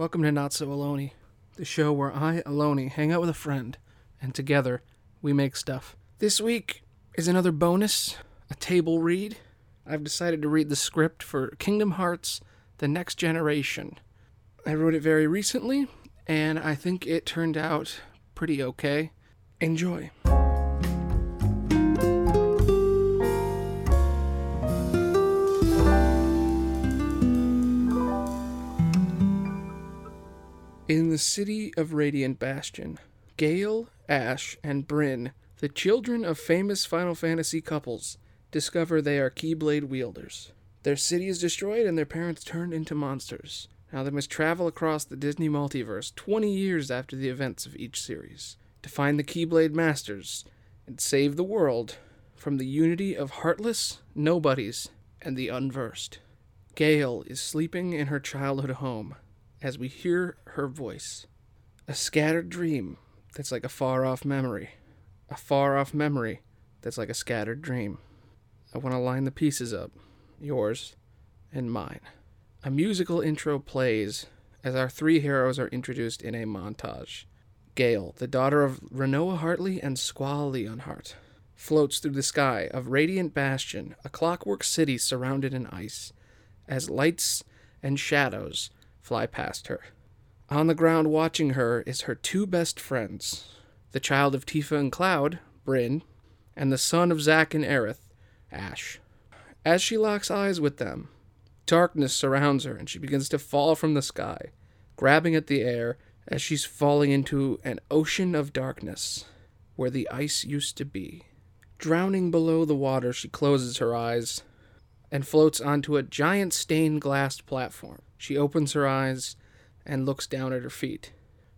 Welcome to Not So Aloney, the show where I, Aloney, hang out with a friend, and together we make stuff. This week is another bonus, a table read. I've decided to read the script for Kingdom Hearts The Next Generation. I wrote it very recently, and I think it turned out pretty okay. Enjoy. The city of Radiant Bastion, Gale, Ash, and Bryn, the children of famous Final Fantasy couples, discover they are Keyblade wielders. Their city is destroyed and their parents turned into monsters. Now they must travel across the Disney multiverse 20 years after the events of each series to find the Keyblade Masters and save the world from the unity of heartless nobodies and the unversed. Gale is sleeping in her childhood home as we hear her voice. A scattered dream that's like a far off memory. A far off memory that's like a scattered dream. I want to line the pieces up yours and mine. A musical intro plays as our three heroes are introduced in a montage. Gale, the daughter of Rinoa Hartley and Squall Leonhart, floats through the sky of Radiant Bastion, a clockwork city surrounded in ice, as lights and shadows fly past her. On the ground watching her is her two best friends, the child of Tifa and Cloud, Bryn, and the son of Zack and Aerith, Ash. As she locks eyes with them, darkness surrounds her and she begins to fall from the sky, grabbing at the air as she's falling into an ocean of darkness where the ice used to be. Drowning below the water, she closes her eyes and floats onto a giant stained glass platform. She opens her eyes and looks down at her feet.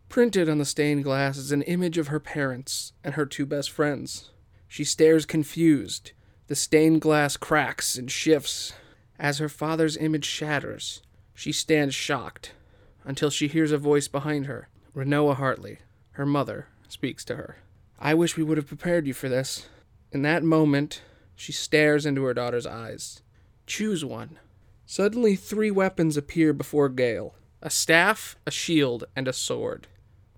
Printed on the stained glass is an image of her parents and her two best friends. She stares confused. The stained glass cracks and shifts as her father's image shatters. She stands shocked until she hears a voice behind her. Rinoa Hartley, her mother, speaks to her. I wish we would have prepared you for this. In that moment, she stares into her daughter's eyes. Choose one. Suddenly, three weapons appear before Gale a staff, a shield, and a sword.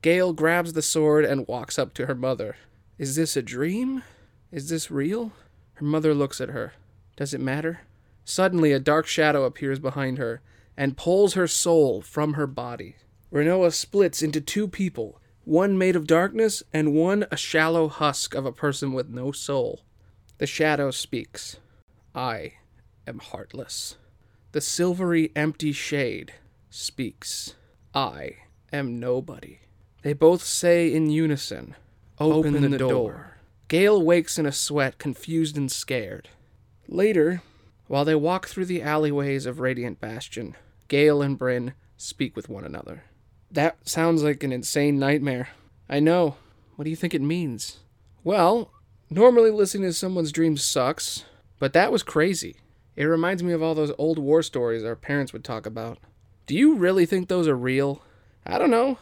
Gale grabs the sword and walks up to her mother. Is this a dream? Is this real? Her mother looks at her. Does it matter? Suddenly, a dark shadow appears behind her and pulls her soul from her body. Rinoa splits into two people, one made of darkness and one a shallow husk of a person with no soul. The shadow speaks. I am heartless. The silvery, empty shade speaks. I am nobody. They both say in unison, Open, Open the, the door. door. Gale wakes in a sweat, confused and scared. Later, while they walk through the alleyways of Radiant Bastion, Gale and Bryn speak with one another. That sounds like an insane nightmare. I know. What do you think it means? Well, normally listening to someone's dreams sucks, but that was crazy. It reminds me of all those old war stories our parents would talk about. Do you really think those are real? I don't know.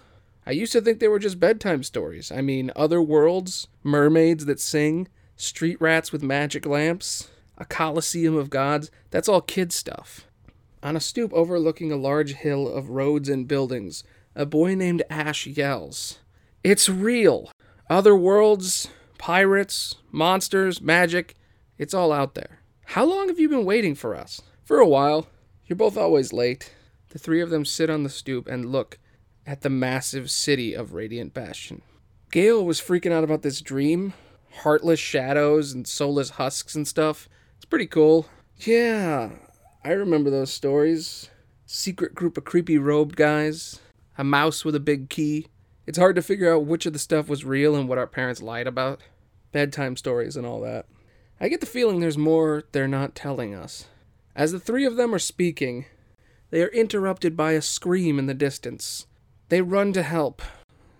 I used to think they were just bedtime stories. I mean, other worlds, mermaids that sing, street rats with magic lamps, a coliseum of gods. That's all kid stuff. On a stoop overlooking a large hill of roads and buildings, a boy named Ash yells, It's real! Other worlds, pirates, monsters, magic, it's all out there. How long have you been waiting for us? For a while. You're both always late. The three of them sit on the stoop and look at the massive city of Radiant Bastion. Gale was freaking out about this dream heartless shadows and soulless husks and stuff. It's pretty cool. Yeah, I remember those stories. Secret group of creepy robed guys, a mouse with a big key. It's hard to figure out which of the stuff was real and what our parents lied about. Bedtime stories and all that. I get the feeling there's more they're not telling us. As the three of them are speaking, they are interrupted by a scream in the distance. They run to help,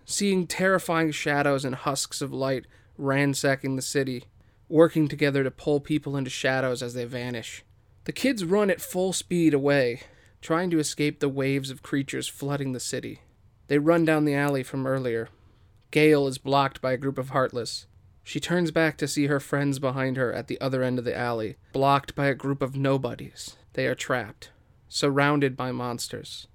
seeing terrifying shadows and husks of light ransacking the city, working together to pull people into shadows as they vanish. The kids run at full speed away, trying to escape the waves of creatures flooding the city. They run down the alley from earlier. Gale is blocked by a group of Heartless. She turns back to see her friends behind her at the other end of the alley, blocked by a group of nobodies. They are trapped, surrounded by monsters.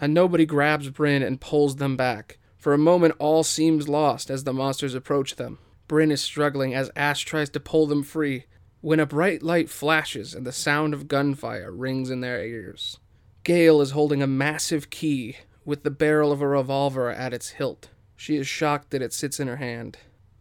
A nobody grabs Bryn and pulls them back. For a moment, all seems lost as the monsters approach them. Bryn is struggling as Ash tries to pull them free when a bright light flashes and the sound of gunfire rings in their ears. Gale is holding a massive key with the barrel of a revolver at its hilt. She is shocked that it sits in her hand.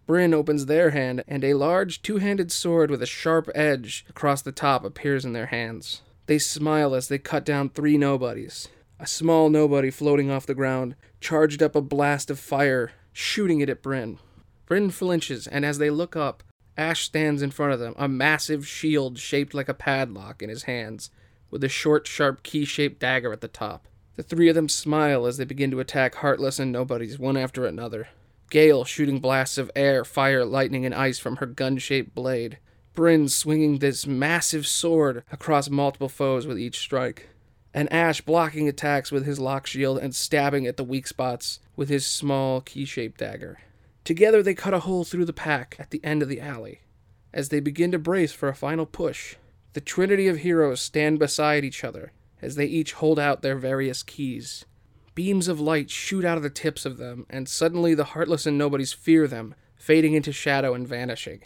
Bryn opens their hand, and a large two handed sword with a sharp edge across the top appears in their hands. They smile as they cut down three nobodies. A small nobody floating off the ground charged up a blast of fire, shooting it at Bryn. Bryn flinches, and as they look up, Ash stands in front of them, a massive shield shaped like a padlock in his hands, with a short, sharp key shaped dagger at the top. The three of them smile as they begin to attack Heartless and Nobodies one after another. Gale shooting blasts of air, fire, lightning, and ice from her gun shaped blade. Bryn swinging this massive sword across multiple foes with each strike. And Ash blocking attacks with his lock shield and stabbing at the weak spots with his small key shaped dagger. Together they cut a hole through the pack at the end of the alley. As they begin to brace for a final push, the trinity of heroes stand beside each other, as they each hold out their various keys. Beams of light shoot out of the tips of them, and suddenly the heartless and nobodies fear them, fading into shadow and vanishing.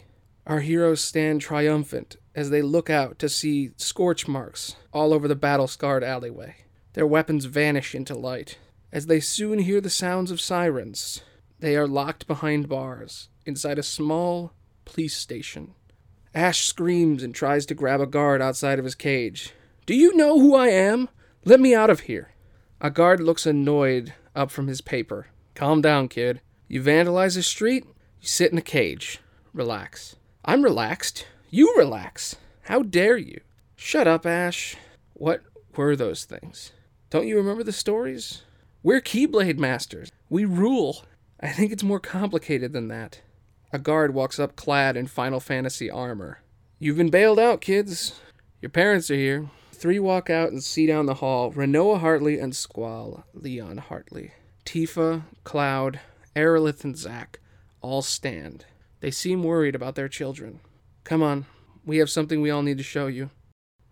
Our heroes stand triumphant as they look out to see scorch marks all over the battle scarred alleyway. Their weapons vanish into light. As they soon hear the sounds of sirens, they are locked behind bars inside a small police station. Ash screams and tries to grab a guard outside of his cage, do you know who I am? Let me out of here. A guard looks annoyed up from his paper. Calm down, kid. You vandalize a street, you sit in a cage. Relax. I'm relaxed. You relax. How dare you? Shut up, Ash. What were those things? Don't you remember the stories? We're Keyblade Masters. We rule. I think it's more complicated than that. A guard walks up clad in Final Fantasy armor. You've been bailed out, kids. Your parents are here three walk out and see down the hall Rinoa Hartley and Squall Leon Hartley. Tifa, Cloud, Aerolith, and Zack all stand. They seem worried about their children. Come on, we have something we all need to show you.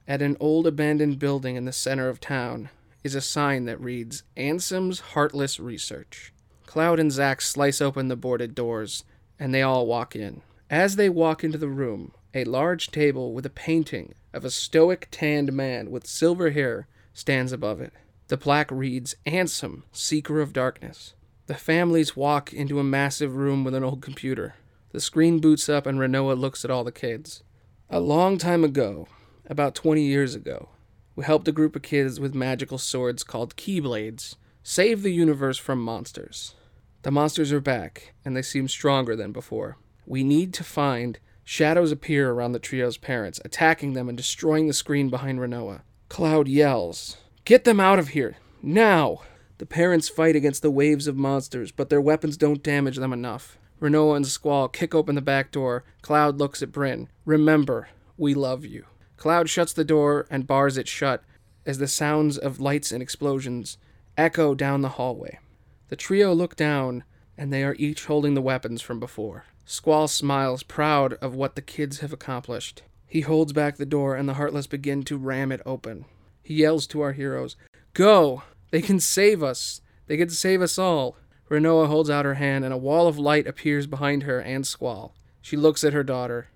At an old abandoned building in the center of town is a sign that reads Ansem's Heartless Research. Cloud and Zack slice open the boarded doors, and they all walk in. As they walk into the room, a large table with a painting of a stoic tanned man with silver hair stands above it. The plaque reads Ansem, Seeker of Darkness. The families walk into a massive room with an old computer. The screen boots up and Rinoa looks at all the kids. A long time ago, about 20 years ago, we helped a group of kids with magical swords called Keyblades save the universe from monsters. The monsters are back, and they seem stronger than before. We need to find Shadows appear around the trio's parents, attacking them and destroying the screen behind Rinoa. Cloud yells, Get them out of here! Now! The parents fight against the waves of monsters, but their weapons don't damage them enough. Rinoa and Squall kick open the back door. Cloud looks at Bryn. Remember, we love you. Cloud shuts the door and bars it shut as the sounds of lights and explosions echo down the hallway. The trio look down, and they are each holding the weapons from before. Squall smiles, proud of what the kids have accomplished. He holds back the door, and the Heartless begin to ram it open. He yells to our heroes, Go! They can save us! They can save us all! Rinoa holds out her hand, and a wall of light appears behind her and Squall. She looks at her daughter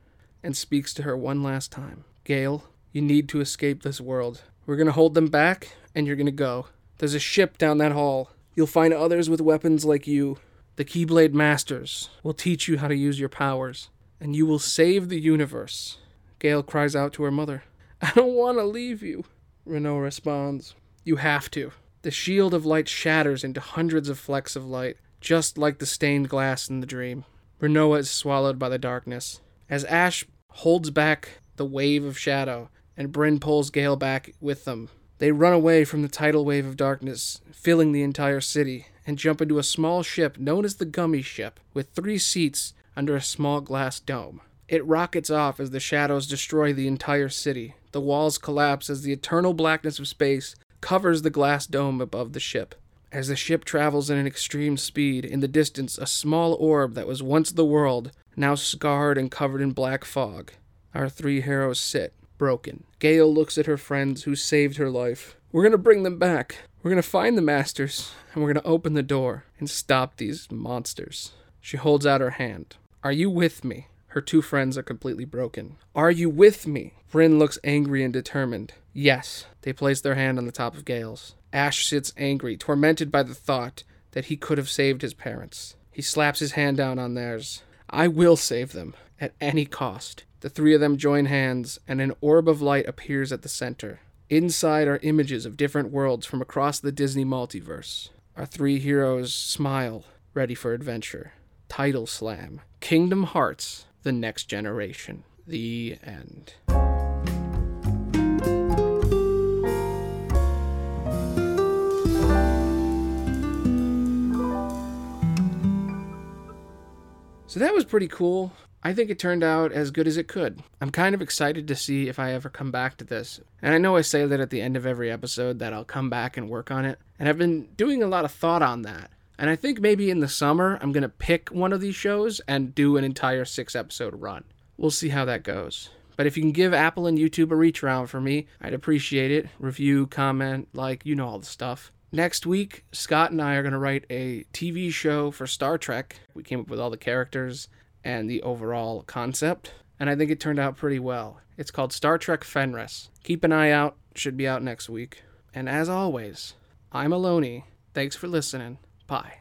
and speaks to her one last time. Gale, you need to escape this world. We're going to hold them back, and you're going to go. There's a ship down that hall. You'll find others with weapons like you. The Keyblade Masters will teach you how to use your powers, and you will save the universe. Gale cries out to her mother. I don't want to leave you. Rinoa responds, You have to. The shield of light shatters into hundreds of flecks of light, just like the stained glass in the dream. Rinoa is swallowed by the darkness. As Ash holds back the wave of shadow, and Bryn pulls Gale back with them, they run away from the tidal wave of darkness, filling the entire city, and jump into a small ship known as the Gummy Ship, with three seats under a small glass dome. It rockets off as the shadows destroy the entire city. The walls collapse as the eternal blackness of space covers the glass dome above the ship. As the ship travels at an extreme speed, in the distance, a small orb that was once the world, now scarred and covered in black fog. Our three heroes sit, broken. Gale looks at her friends who saved her life. We're gonna bring them back. We're gonna find the masters, and we're gonna open the door and stop these monsters. She holds out her hand. Are you with me? Her two friends are completely broken. Are you with me? Bryn looks angry and determined. Yes. They place their hand on the top of Gale's. Ash sits angry, tormented by the thought that he could have saved his parents. He slaps his hand down on theirs. I will save them, at any cost. The three of them join hands, and an orb of light appears at the center. Inside are images of different worlds from across the Disney multiverse. Our three heroes smile, ready for adventure. Title Slam Kingdom Hearts The Next Generation. The end. So that was pretty cool. I think it turned out as good as it could. I'm kind of excited to see if I ever come back to this. And I know I say that at the end of every episode that I'll come back and work on it. And I've been doing a lot of thought on that. And I think maybe in the summer I'm going to pick one of these shows and do an entire six episode run. We'll see how that goes. But if you can give Apple and YouTube a reach around for me, I'd appreciate it. Review, comment, like, you know all the stuff. Next week, Scott and I are going to write a TV show for Star Trek. We came up with all the characters and the overall concept, and I think it turned out pretty well. It's called Star Trek Fenris. Keep an eye out, should be out next week. And as always, I'm Aloni. Thanks for listening. Bye.